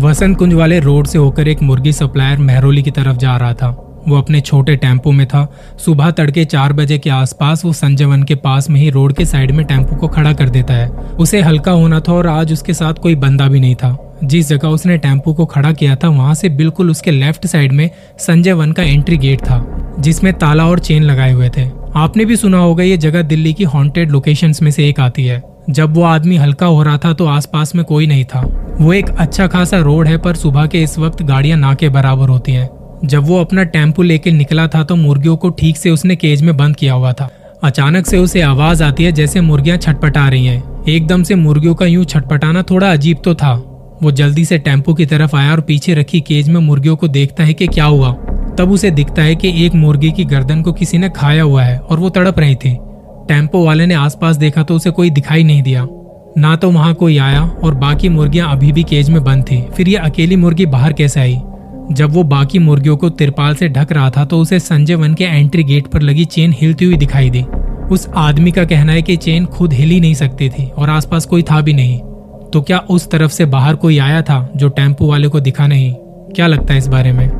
वसंत कुंज वाले रोड से होकर एक मुर्गी सप्लायर महरोली की तरफ़ जा रहा था। वो अपने छोटे टेंपो में था। सुबह तड़के चार बजे के आसपास वो संजय वन के पास में ही रोड के साइड में टेंपो को खड़ा कर देता है। उसे हल्का होना था और आज उसके साथ कोई बंदा भी नहीं था। जिस जगह उसने टेंपो को खड़ा किया था, वहाँ से बिल्कुल उसके लेफ़्ट साइड में संजय वन का एंट्री गेट था, जिसमें ताला और चेन लगाए हुए थे। आपने भी सुना होगा, ये जगह दिल्ली की हॉन्टेड लोकेशंस में से एक आती है। जब वो आदमी हल्का हो रहा था तो आसपास में कोई नहीं था। वो एक अच्छा खासा रोड है, पर सुबह के इस वक्त गाड़ियाँ ना के बराबर होती हैं। जब वो अपना टेंपो लेके निकला था तो मुर्गियों को ठीक से उसने केज में बंद किया हुआ था। अचानक से उसे आवाज़ आती है, जैसे मुर्गियाँ छटपटा रही हैं। एकदम से मुर्गियों का यूँ छटपटाना थोड़ा अजीब तो था। वो जल्दी से टेंपो की तरफ़ आया और पीछे रखी केज में मुर्गियों को देखता है कि क्या हुआ। तब उसे दिखता है कि एक मुर्गी की गर्दन को किसी ने खाया हुआ है और वो तड़प रही थी। टेंपो वाले ने आसपास देखा तो उसे कोई दिखाई नहीं दिया। ना तो वहाँ कोई आया और बाकी मुर्गियाँ अभी भी केज में बंद थी। फिर ये अकेली मुर्गी बाहर कैसे आई? जब वो बाकी मुर्गियों को तिरपाल से ढक रहा था तो उसे संजय वन के एंट्री गेट पर लगी चेन हिलती हुई दिखाई दी। उस आदमी का कहना है कि चेन खुद हिल ही नहीं सकती थी और आसपास कोई था भी नहीं। तो क्या उस तरफ़ से बाहर कोई आया था जो टेंपो वाले को दिखा नहीं? क्या लगता है इस बारे में?